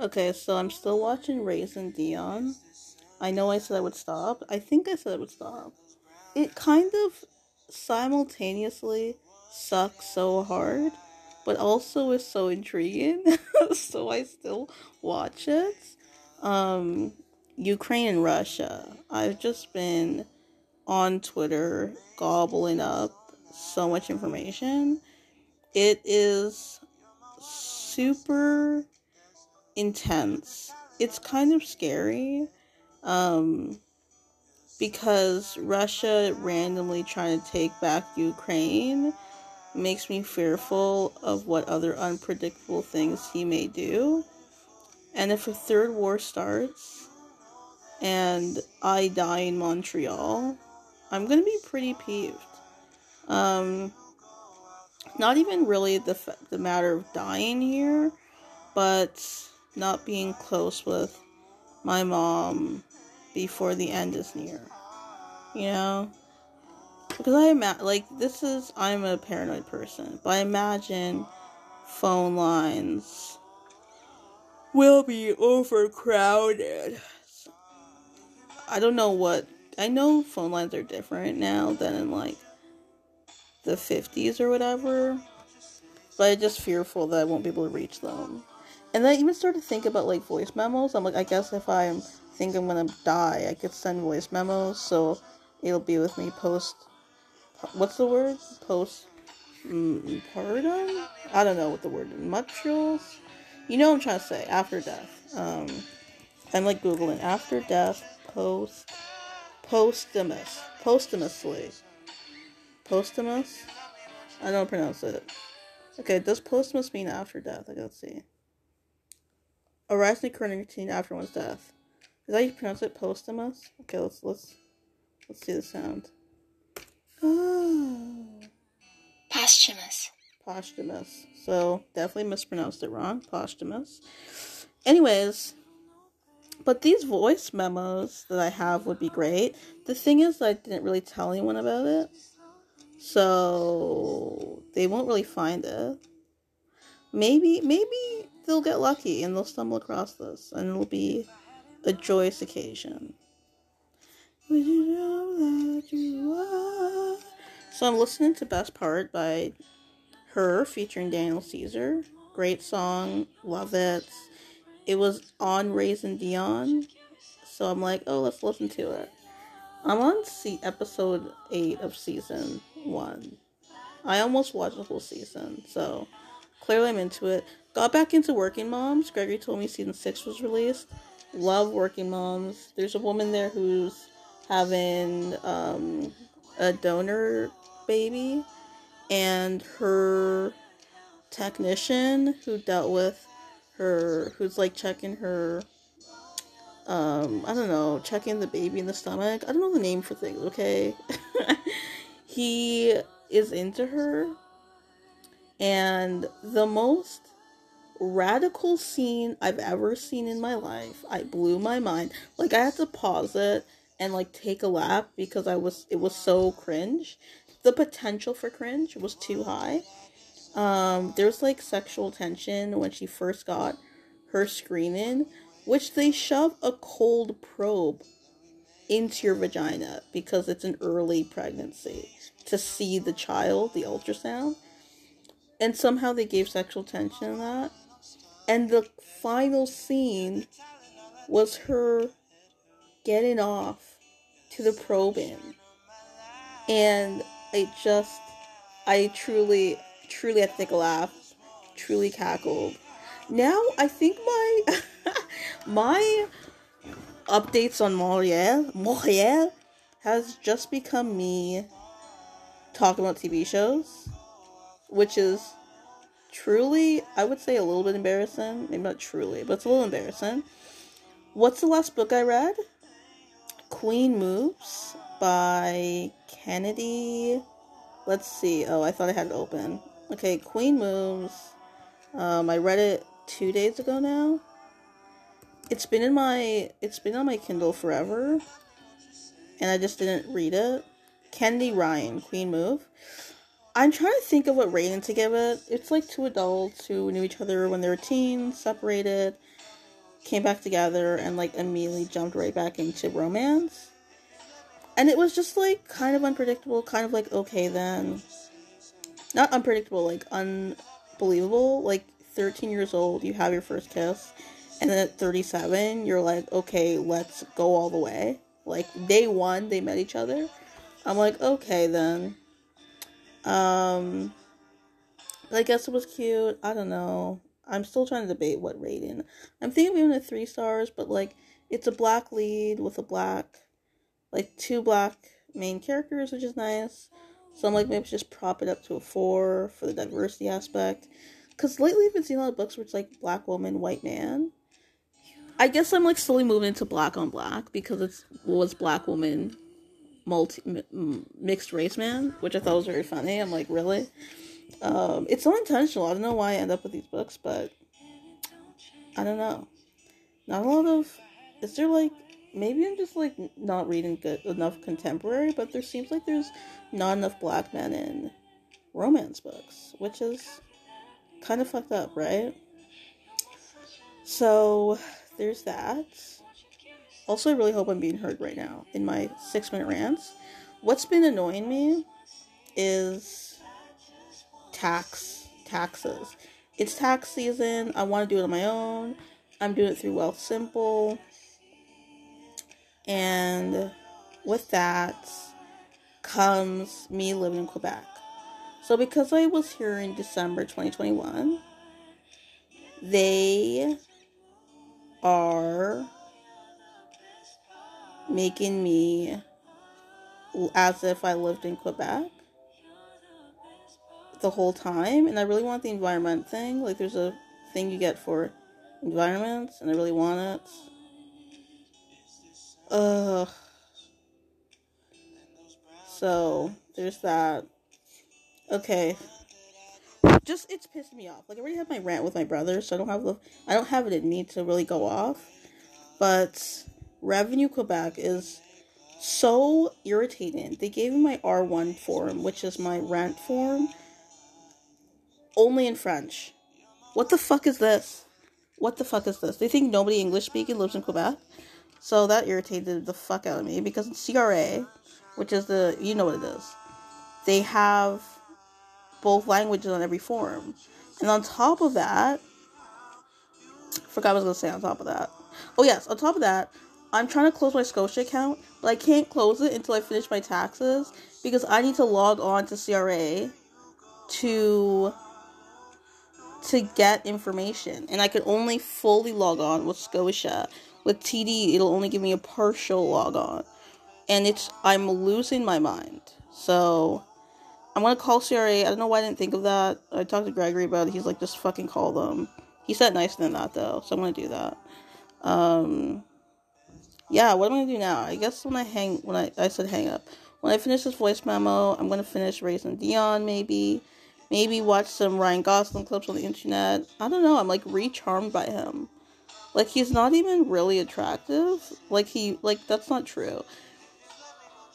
Okay, so I'm still watching Raising Dion. I know I said I would stop. I think I said I would stop. It kind of simultaneously sucks so hard, but also is so intriguing. so I still watch it. Um, Ukraine and Russia. I've just been on Twitter gobbling up so much information. It is super intense. It's kind of scary um, because Russia randomly trying to take back Ukraine makes me fearful of what other unpredictable things he may do. And if a third war starts and I die in Montreal, I'm gonna be pretty peeved. Um, not even really the the matter of dying here, but not being close with my mom before the end is near. You know? Because I imagine, like, this is, I'm a paranoid person, but I imagine phone lines will be overcrowded. I don't know what, I know phone lines are different now than in, like, the 50s or whatever, but I'm just fearful that I won't be able to reach them. And then I even started to think about like voice memos. I'm like, I guess if I think I'm gonna die, I could send voice memos, so it'll be with me post. What's the word? Post. Mm, pardon? I don't know what the word. Is. Mutuals. You know what I'm trying to say. After death. Um, I'm like googling after death post posthumous posthumously posthumous. I don't pronounce it. Okay, does posthumous mean after death? I gotta see. A rising routine after one's death. Is that how you pronounce it? Posthumous? Okay, let's let's let's see the sound. Oh. Posthumous. Posthumous. So definitely mispronounced it wrong. Posthumous. Anyways, but these voice memos that I have would be great. The thing is, I didn't really tell anyone about it, so they won't really find it. Maybe, maybe they'll get lucky and they'll stumble across this, and it'll be a joyous occasion. So I'm listening to Best Part by H.E.R. featuring Daniel Caesar. Great song, love it. It was on Raising Dion, so I'm like, oh, let's listen to it. I'm on see episode eight of season one. I almost watched the whole season, so clearly I'm into it. Got back into Working Moms. Gregory told me season six was released. Love Working Moms. There's a woman there who's having um, a donor baby, and her technician who dealt with her, who's like checking her, um, I don't know, checking the baby in the stomach. I don't know the name for things, okay? he is into her and the most radical scene I've ever seen in my life. I blew my mind. Like I had to pause it and like take a lap because I was it was so cringe. The potential for cringe was too high. Um there's like sexual tension when she first got her screening, which they shove a cold probe into your vagina because it's an early pregnancy to see the child, the ultrasound and somehow they gave sexual tension in that. And the final scene was her getting off to the probing. And I just, I truly, truly I think take a laugh, truly cackled. Now I think my, my updates on Montreal, Montreal has just become me talking about TV shows which is truly, I would say, a little bit embarrassing. Maybe not truly, but it's a little embarrassing. What's the last book I read? Queen Moves by Kennedy. Let's see. Oh, I thought I had it open. Okay, Queen Moves. Um, I read it two days ago now. It's been in my it's been on my Kindle forever, and I just didn't read it. Kennedy Ryan, Queen Move. I'm trying to think of what rating to give it. It's like two adults who knew each other when they were teens, separated, came back together and like immediately jumped right back into romance. And it was just like kind of unpredictable, kind of like okay then. Not unpredictable, like unbelievable. Like 13 years old, you have your first kiss, and then at 37, you're like, okay, let's go all the way. Like day one, they met each other. I'm like, okay then. Um, I guess it was cute. I don't know. I'm still trying to debate what rating. I'm thinking of it three stars, but like it's a black lead with a black, like two black main characters, which is nice. So I'm like maybe just prop it up to a four for the diversity aspect. Cause lately I've been seeing a lot of books where it's like black woman, white man. I guess I'm like slowly moving into black on black because it's was black woman, multi mixed race man, which I thought was very funny. I'm like really. Um, it's unintentional. I don't know why I end up with these books, but I don't know. Not a lot of. Is there like maybe I'm just like not reading good enough contemporary, but there seems like there's not enough black men in romance books, which is kind of fucked up, right? So there's that. Also, I really hope I'm being heard right now in my six minute rants. What's been annoying me is tax taxes. It's tax season. I want to do it on my own. I'm doing it through Wealthsimple. And with that comes me living in Quebec. So because I was here in December 2021, they are making me as if I lived in Quebec the whole time, and I really want the environment thing. Like, there's a thing you get for environments, and I really want it. Ugh. So, there's that. Okay. Just, it's pissed me off. Like, I already had my rant with my brother, so I don't have the, I don't have it in me to really go off. But, Revenue Quebec is so irritating. They gave me my R1 form, which is my rent form, only in French. What the fuck is this? What the fuck is this? They think nobody English speaking lives in Quebec? So that irritated the fuck out of me because CRA, which is the, you know what it is, they have both languages on every form. And on top of that, forgot what I was gonna say on top of that. Oh, yes, on top of that, I'm trying to close my Scotia account, but I can't close it until I finish my taxes because I need to log on to CRA to to get information, and I could only fully log on with Scotia. With TD, it'll only give me a partial log on, and it's I'm losing my mind. So I'm gonna call CRA. I don't know why I didn't think of that. I talked to Gregory about it. He's like, just fucking call them. He said nicer than that though, so I'm gonna do that. Um, yeah, what am I gonna do now? I guess when I hang, when I I said hang up. When I finish this voice memo, I'm gonna finish Raising Dion maybe maybe watch some Ryan Gosling clips on the internet. I don't know. I'm like recharmed by him. Like he's not even really attractive. Like he like that's not true.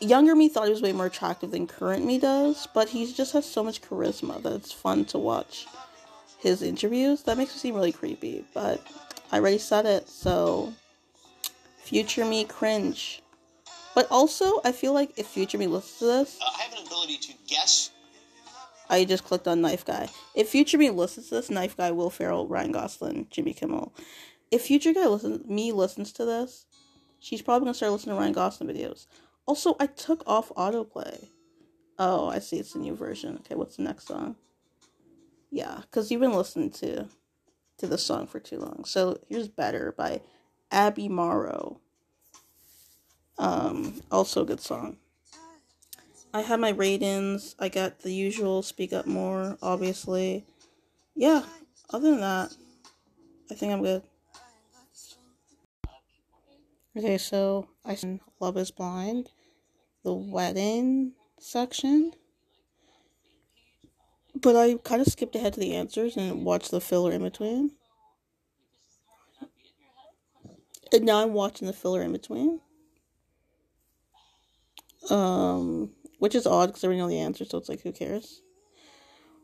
Younger me thought he was way more attractive than current me does, but he just has so much charisma that it's fun to watch his interviews. That makes me seem really creepy, but I already said it, so future me cringe. But also, I feel like if future me listens to this, uh, I have an ability to guess I just clicked on Knife Guy. If Future Me listens to this, Knife Guy, Will Ferrell, Ryan Gosling, Jimmy Kimmel. If Future Guy listens, me listens to this, she's probably gonna start listening to Ryan Gosling videos. Also, I took off autoplay. Oh, I see. It's a new version. Okay, what's the next song? Yeah, because you've been listening to to the song for too long. So here's "Better" by Abby Morrow. Um, also a good song. I had my ratings. I got the usual speak up more, obviously. Yeah, other than that, I think I'm good. Okay, so I Love is Blind, the wedding section. But I kind of skipped ahead to the answers and watched the filler in between. And now I'm watching the filler in between. Um, which is odd because I already know the answer, so it's like, who cares?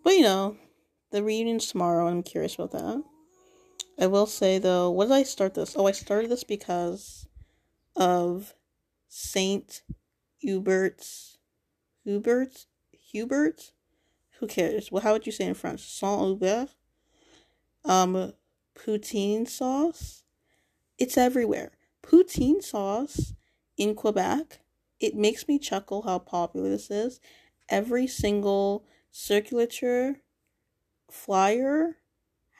But you know, the reunion's tomorrow, and I'm curious about that. I will say though, what did I start this? Oh, I started this because of Saint Hubert's Hubert's Hubert. Who cares? Well, how would you say in French? Saint Hubert. Um, poutine sauce. It's everywhere. Poutine sauce in Quebec. It makes me chuckle how popular this is. Every single circulature flyer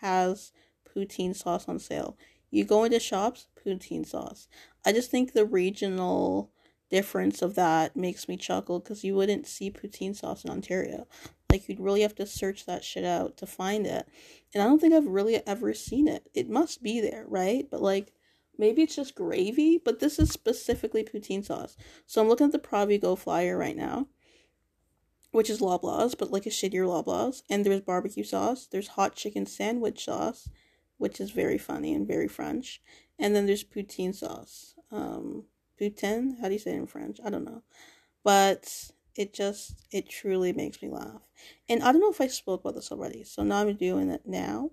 has poutine sauce on sale. You go into shops, poutine sauce. I just think the regional difference of that makes me chuckle because you wouldn't see poutine sauce in Ontario. Like you'd really have to search that shit out to find it. And I don't think I've really ever seen it. It must be there, right? But like maybe it's just gravy, but this is specifically poutine sauce. So I'm looking at the Provigo flyer right now which is Loblaws, but like a shittier Loblaws. And there's barbecue sauce. There's hot chicken sandwich sauce, which is very funny and very French. And then there's poutine sauce. Um, poutine? How do you say it in French? I don't know. But it just, it truly makes me laugh. And I don't know if I spoke about this already, so now I'm doing it now.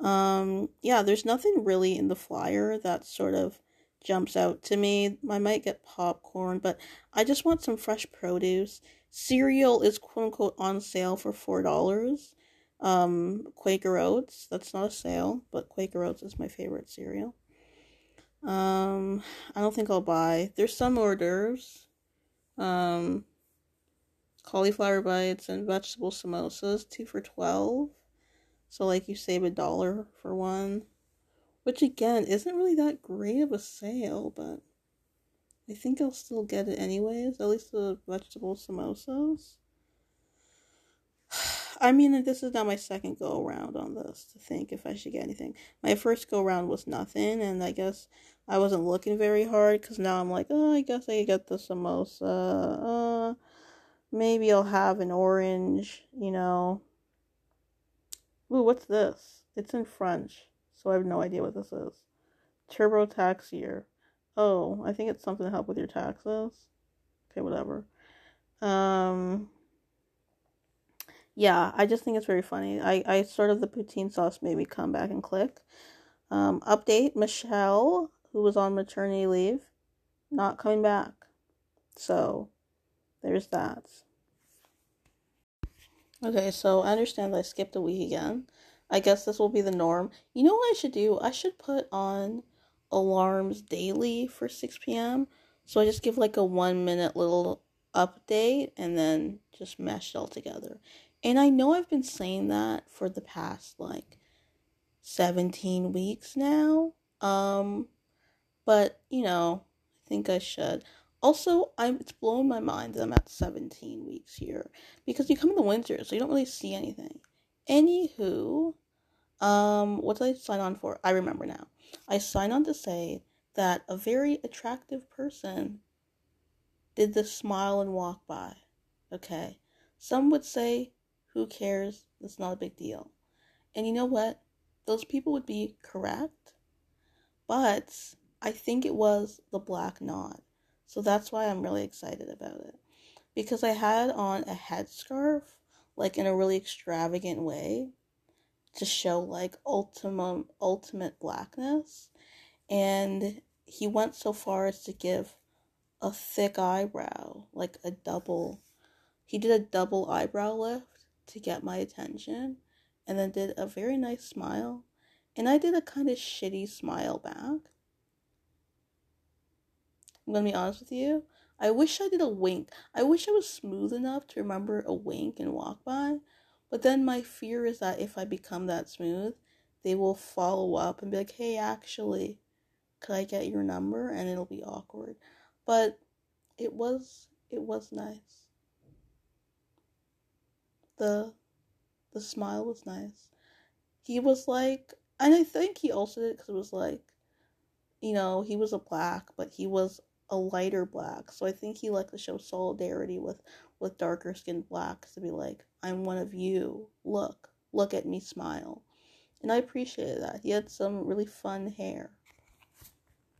Um, yeah, there's nothing really in the flyer that sort of jumps out to me. I might get popcorn, but I just want some fresh produce Cereal is quote unquote on sale for four dollars. Um, Quaker Oats, that's not a sale, but Quaker Oats is my favorite cereal. Um, I don't think I'll buy. There's some hors d'oeuvres. Um, cauliflower bites and vegetable samosas, two for twelve. So like you save a dollar for one. Which again isn't really that great of a sale, but I think I'll still get it anyways, at least the vegetable samosas. I mean, this is now my second go around on this to think if I should get anything. My first go around was nothing, and I guess I wasn't looking very hard because now I'm like, oh, I guess I get the samosa. Uh, maybe I'll have an orange, you know. Ooh, what's this? It's in French, so I have no idea what this is. Turbo tax year. Oh, I think it's something to help with your taxes. Okay, whatever. Um, yeah, I just think it's very funny. I, I sort of the poutine sauce made me come back and click. Um, update Michelle, who was on maternity leave, not coming back. So, there's that. Okay, so I understand I skipped a week again. I guess this will be the norm. You know what I should do? I should put on alarms daily for 6 p.m. So I just give like a one minute little update and then just mesh it all together. And I know I've been saying that for the past like 17 weeks now. Um but you know, I think I should. Also, I'm it's blowing my mind that I'm at 17 weeks here because you come in the winter, so you don't really see anything. Anywho, um, what did I sign on for? I remember now. I signed on to say that a very attractive person did the smile and walk by. Okay. Some would say, who cares? It's not a big deal. And you know what? Those people would be correct. But I think it was the black knot. So that's why I'm really excited about it. Because I had on a headscarf, like in a really extravagant way to show like ultimate ultimate blackness. And he went so far as to give a thick eyebrow like a double he did a double eyebrow lift to get my attention and then did a very nice smile. And i did a kind of shitty smile back i'm gonna be honest with you i wish i did a wink i wish i was smooth enough to remember a wink and walk by but then my fear is that if I become that smooth, they will follow up and be like, hey, actually, could I get your number? And it'll be awkward. But it was it was nice. The the smile was nice. He was like, and I think he also did because it was like, you know, he was a black, but he was a lighter black. So I think he liked to show solidarity with with darker skinned blacks to be like, I'm one of you. Look, look at me smile. And I appreciated that. He had some really fun hair.